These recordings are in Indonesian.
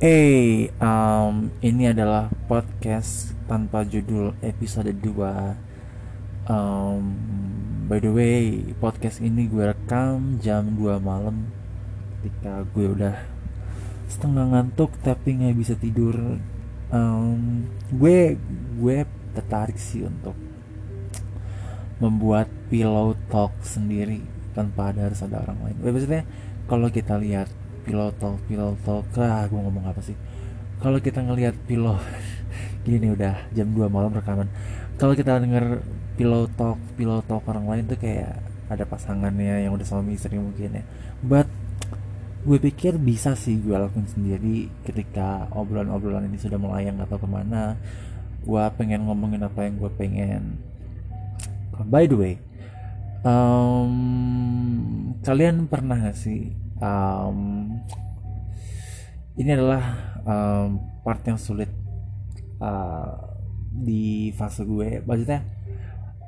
Hey, um, ini adalah podcast tanpa judul episode 2 um, By the way, podcast ini gue rekam jam 2 malam Ketika gue udah setengah ngantuk tapi nggak bisa tidur um, Gue gue tertarik sih untuk membuat pillow talk sendiri tanpa ada harus ada orang lain. Maksudnya kalau kita lihat pillow talk pillow talk gue ngomong apa sih? Kalau kita ngelihat pillow gini udah jam 2 malam rekaman. Kalau kita denger pillow talk orang lain tuh kayak ada pasangannya yang udah suami istri mungkin ya. But gue pikir bisa sih gue lakuin sendiri ketika obrolan-obrolan ini sudah melayang atau ke mana. Gue pengen ngomongin apa yang gue pengen. By the way um, kalian pernah gak sih um, ini adalah um, part yang sulit uh, di fase gue. Maksudnya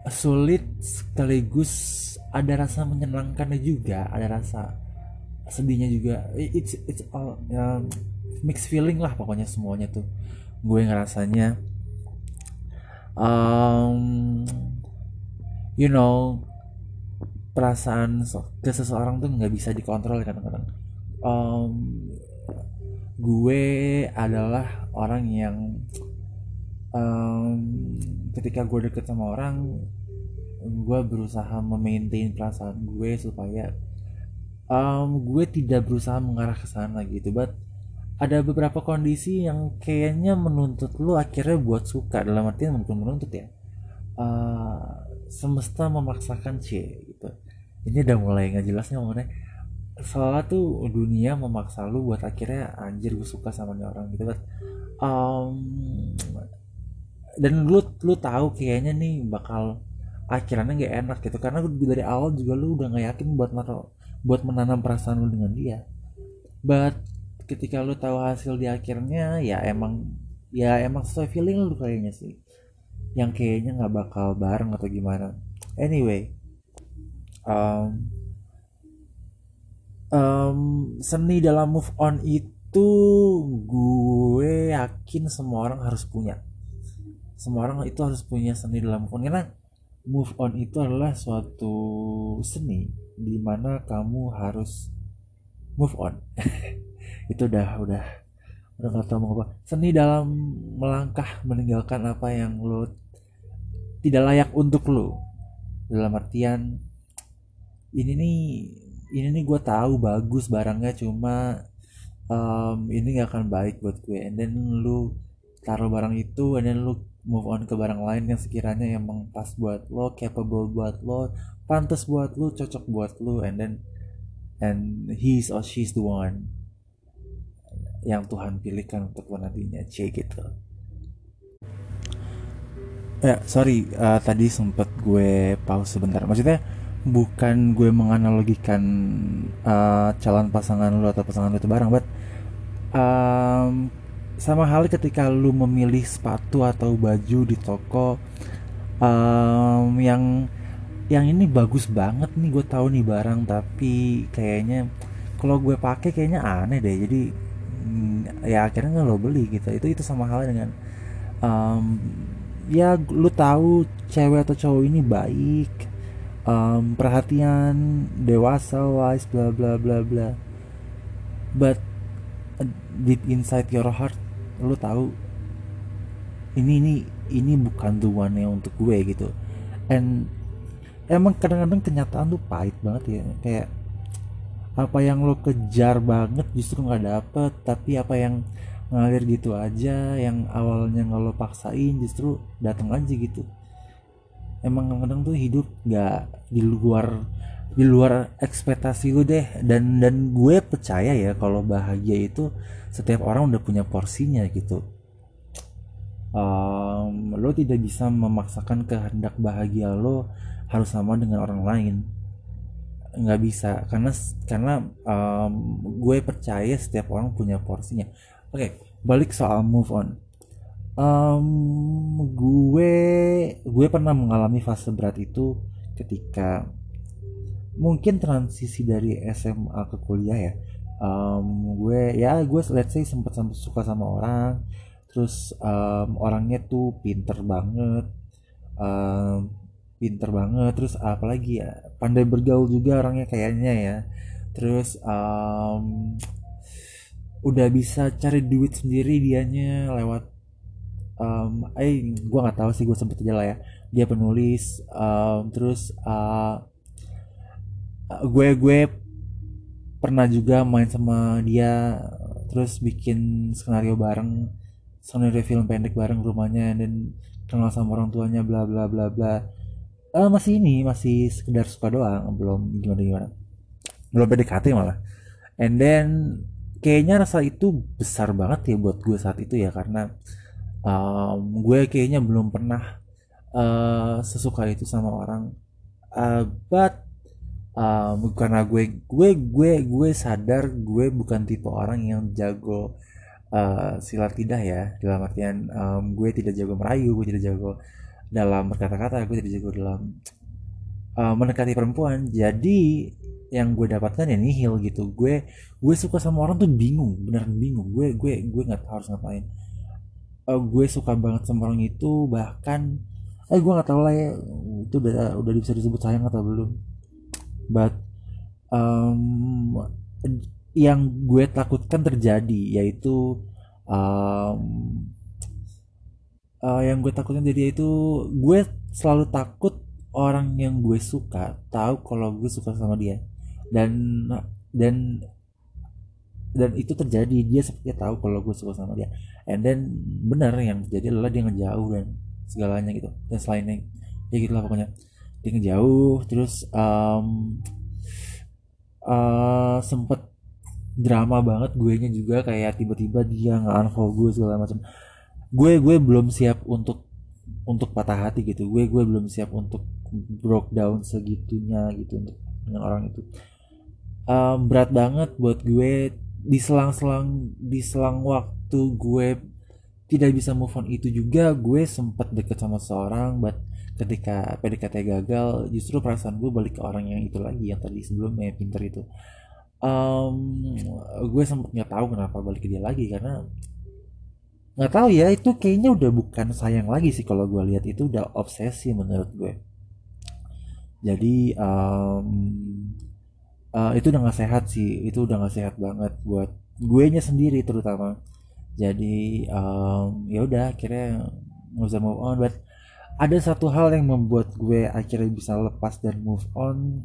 sulit sekaligus ada rasa menyenangkannya juga ada rasa sedihnya juga. It's it's all um, mixed feeling lah pokoknya semuanya tuh. Gue ngerasanya um, you know perasaan ke seseorang tuh nggak bisa dikontrol kadang-kadang. Um, gue adalah orang yang um, ketika gue deket sama orang gue berusaha memaintain perasaan gue supaya um, gue tidak berusaha mengarah ke sana gitu. But ada beberapa kondisi yang kayaknya menuntut lu akhirnya buat suka dalam artian mungkin menuntut ya. Uh, semesta memaksakan C ini udah mulai nggak jelas nih ngomongnya soalnya tuh dunia memaksa lu buat akhirnya anjir gue suka sama nih orang gitu kan um, dan lu lu tahu kayaknya nih bakal akhirnya nggak enak gitu. Karena dari awal juga lu udah nggak yakin buat naruh buat menanam perasaan lu dengan dia. But ketika lu tahu hasil di akhirnya ya emang ya emang sesuai feeling lu kayaknya sih. Yang kayaknya nggak bakal bareng atau gimana. Anyway um, um, seni dalam move on itu gue yakin semua orang harus punya. Semua orang itu harus punya seni dalam move on. Karena move on itu adalah suatu seni di mana kamu harus move on. Itu udah udah udah gak tau mau apa. Seni dalam melangkah meninggalkan apa yang lo tidak layak untuk lo. Dalam artian ini nih ini nih gue tahu bagus barangnya cuma um, ini gak akan baik buat gue. And then lu taruh barang itu and then lu move on ke barang lain yang sekiranya emang pas buat lo capable buat lo pantas buat lo cocok buat lo and then and he's or she's the one yang Tuhan pilihkan untuk nantinya. C gitu. Ya sorry uh, tadi sempet gue pause sebentar. Maksudnya bukan gue menganalogikan uh, calon pasangan lu atau pasangan lu itu barang but um, sama hal ketika lu memilih sepatu atau baju di toko um, yang yang ini bagus banget nih gue tahu nih barang tapi kayaknya kalau gue pakai kayaknya aneh deh. Jadi mm, ya akhirnya nggak lo beli gitu. Itu itu sama halnya dengan um, ya lu tahu cewek atau cowok ini baik um, perhatian dewasa wise bla bla bla bla. But uh, deep inside your heart lu tahu ini ini ini bukan yang untuk gue gitu. And emang kadang-kadang kenyataan tuh pahit banget ya. Kayak apa yang lo kejar banget justru nggak dapet tapi apa yang ngalir gitu aja yang awalnya nggak lo paksain justru datang aja gitu emang kadang tuh hidup nggak di luar di luar ekspektasi lu deh. Dan dan gue percaya ya kalau bahagia itu setiap orang udah punya porsinya gitu. Um, lo tidak bisa memaksakan kehendak bahagia lo harus sama dengan orang lain. Nggak bisa karena karena um, gue percaya setiap orang punya porsinya. Oke okay, balik soal move on um, gue gue pernah mengalami fase berat itu ketika mungkin transisi dari SMA ke kuliah ya. Um, gue ya gue let's say sempat suka sama orang terus um, orangnya tuh pinter banget um, pinter banget terus apalagi ya pandai bergaul juga orangnya kayaknya ya. Terus um, udah bisa cari duit sendiri dianya lewat um, eh gue nggak tahu sih gue sempet aja lah ya. Dia penulis um, terus uh, gue gue pernah juga main sama dia terus bikin skenario bareng skenario film pendek bareng rumahnya dan kenal sama orang tuanya bla bla bla bla. Uh, masih ini masih sekedar suka doang belum gimana gimana. Belum PDKT malah. And then kayaknya rasa itu besar banget ya buat gue saat itu ya karena um, gue kayaknya belum pernah uh, sesuka itu sama orang. Uh, but um, karena gue gue gue gue sadar gue bukan tipe orang yang jago uh, silat tidak ya. Dalam artian um, gue tidak jago merayu gue tidak jago dalam berkata-kata gue tidak jago dalam uh, mendekati perempuan. Jadi yang gue dapatkan ya nihil gitu. Gue gue suka sama orang tuh bingung beneran bingung. Gue gue gue nggak harus ngapain uh, gue suka banget sama orang itu bahkan eh gue nggak tahu lah ya itu udah udah bisa disebut sayang atau belum. But um, yang gue takutkan terjadi yaitu um, uh, yang gue takutkan jadi itu gue selalu takut orang yang gue suka tahu kalau gue suka sama dia. Dan dan dan itu terjadi dia seperti tahu kalau gue suka sama dia. And then benar yang terjadi adalah dia ngejauh dan segalanya gitu. Dan selainnya ya gitulah pokoknya. Dia ngejauh terus um, uh, sempet drama banget gue nya juga kayak tiba-tiba dia nggak unfollow gue segala macam. Gue gue belum siap untuk untuk patah hati gitu. Gue gue belum siap untuk broke down segitunya gitu untuk dengan orang itu. Um, berat banget buat gue di selang-selang di selang waktu gue tidak bisa move on itu juga gue sempat deket sama seorang but ketika PDKT gagal justru perasaan gue balik ke orang yang itu lagi yang tadi sebelumnya pinter itu. Um, gue sempat nggak tahu kenapa balik ke dia lagi karena nggak tahu ya itu kayaknya udah bukan sayang lagi sih kalau gue lihat itu udah obsesi menurut gue. Jadi um, uh, itu udah gak sehat sih. Itu udah gak sehat banget buat gue nya sendiri terutama. Jadi um, ya udah akhirnya nggak bisa move on. But ada satu hal yang membuat gue akhirnya bisa lepas dan move on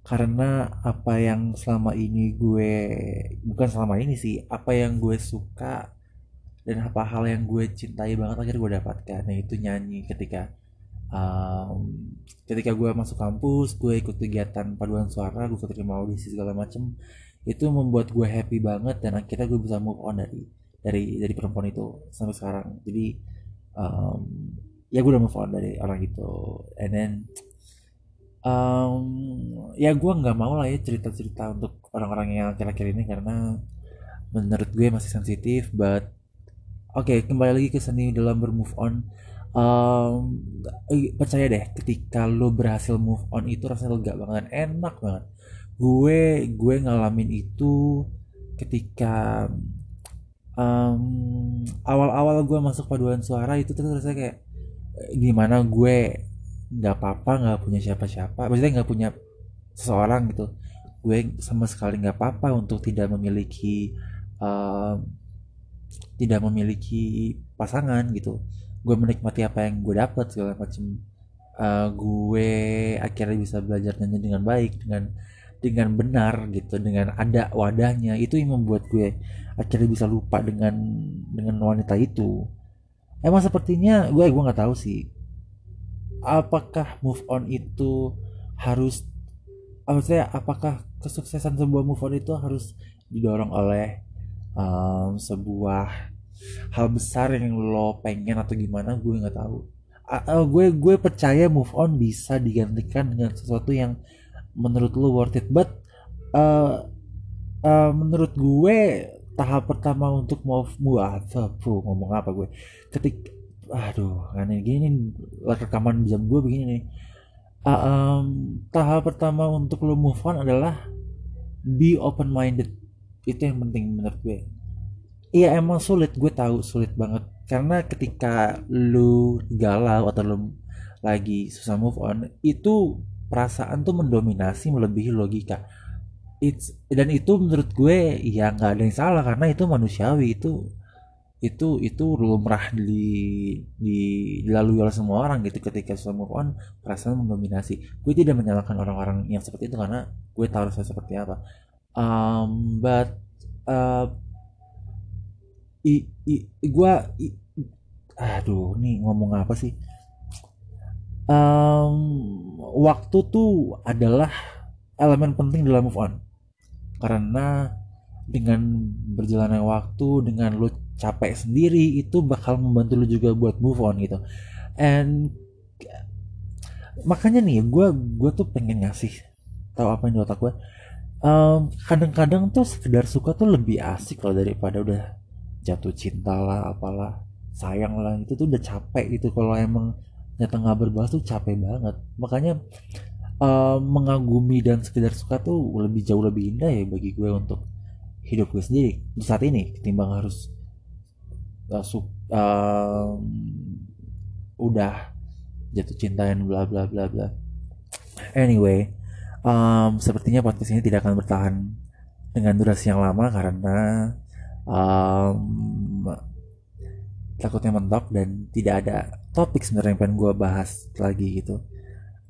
karena apa yang selama ini gue bukan selama ini sih apa yang gue suka dan apa hal yang gue cintai banget akhirnya gue dapatkan yaitu nyanyi ketika um, ketika gue masuk kampus gue ikut kegiatan paduan suara gue keterima audisi segala macem itu membuat gue happy banget dan akhirnya gue bisa move on dari dari dari perempuan itu sampai sekarang. Jadi um, ya gue udah move on dari orang itu. And then um, ya gue nggak mau lah ya cerita-cerita untuk orang-orang yang akhir-akhir ini karena menurut gue masih sensitif but oke okay, kembali lagi ke seni dalam bermove on um, percaya deh ketika lo berhasil move on itu rasanya lega banget enak banget. Gue gue ngalamin itu ketika um, awal-awal gue masuk paduan suara itu tuh rasanya kayak gimana gue? Nggak apa-apa nggak punya siapa-siapa. Maksudnya nggak punya seseorang gitu. Gue sama sekali nggak apa-apa untuk tidak memiliki um, tidak memiliki pasangan gitu gue menikmati apa yang gue dapat segala macam uh, gue akhirnya bisa belajar nyanyi dengan baik dengan dengan benar gitu dengan ada wadahnya. Itu yang membuat gue akhirnya bisa lupa dengan dengan wanita itu. Emang sepertinya gue gue nggak tahu sih apakah move on itu harus maksudnya apakah kesuksesan sebuah move on itu harus didorong oleh um, sebuah hal besar yang lo pengen atau gimana gue nggak tahu. Uh, gue gue percaya move on bisa digantikan dengan sesuatu yang menurut lu worth it. But uh, uh, menurut gue tahap pertama untuk mau buat apa ngomong apa gue? Ketik aduh aneh gini rekaman jam gue begini nih. Uh, um, tahap pertama untuk lo move on adalah be open minded itu yang penting menurut gue iya emang sulit. Gue tahu sulit banget. Karena ketika lu galau atau lu lagi susah move on itu perasaan tuh mendominasi melebihi logika. It's dan itu menurut gue ya nggak ada yang salah. Karena itu manusiawi. Itu itu itu lumrah di, di dilalui oleh semua orang gitu. Ketika susah move on perasaan mendominasi. Gue tidak menyalahkan orang-orang yang seperti itu karena gue tahu rasanya seperti apa. Um, but uh, i, i, gue aduh nih ngomong apa sih? Um, waktu tuh adalah elemen penting dalam move on. Karena dengan berjalannya waktu dengan lu capek sendiri itu bakal membantu lu juga buat move on gitu. And makanya nih gue gue tuh pengen ngasih tahu apa yang di otak gue um, kadang-kadang tuh sekedar suka tuh lebih asik kalau daripada udah jatuh cinta lah apalah sayang lah itu tuh udah capek gitu. Kalau emang nyata nggak berbahas tuh capek banget. Makanya uh, mengagumi dan sekedar suka tuh lebih jauh lebih indah ya bagi gue untuk hidup gue sendiri. Di saat ini ketimbang harus uh, su uh, udah jatuh cinta dan bla bla bla bla. Anyway um, sepertinya podcast ini tidak akan bertahan dengan durasi yang lama karena um, takutnya mentok dan tidak ada topik sebenarnya yang pengen gue bahas lagi gitu.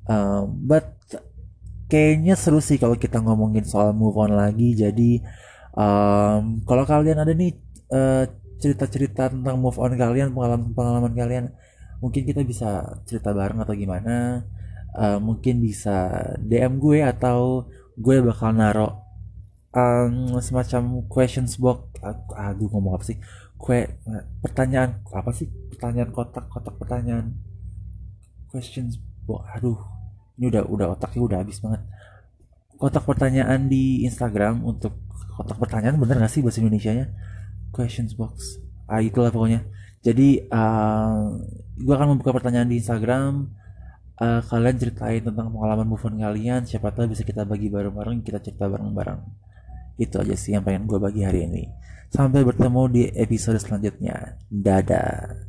Um, but kayaknya seru sih kalau kita ngomongin soal move on lagi. Jadi um, kalau kalian ada nih uh, cerita-cerita tentang move on kalian pengalaman-pengalaman kalian mungkin kita bisa cerita bareng atau gimana. Uh, mungkin bisa DM gue atau gue bakal naro um, semacam questions box aduh ngomong apa sih? Kue pertanyaan apa sih? Pertanyaan kotak kotak pertanyaan. Questions box aduh. Ini udah udah otaknya udah habis banget. Kotak pertanyaan di Instagram untuk kotak pertanyaan bener gak sih bahasa Indonesia nya questions box. Ah itulah pokoknya. Jadi uh, gue akan membuka pertanyaan di Instagram. Uh, kalian ceritain tentang pengalaman move on kalian. Siapa tahu bisa kita bagi bareng-bareng kita cerita bareng-bareng itu aja sih yang pengen gue bagi hari ini. Sampai bertemu di episode selanjutnya. Dadah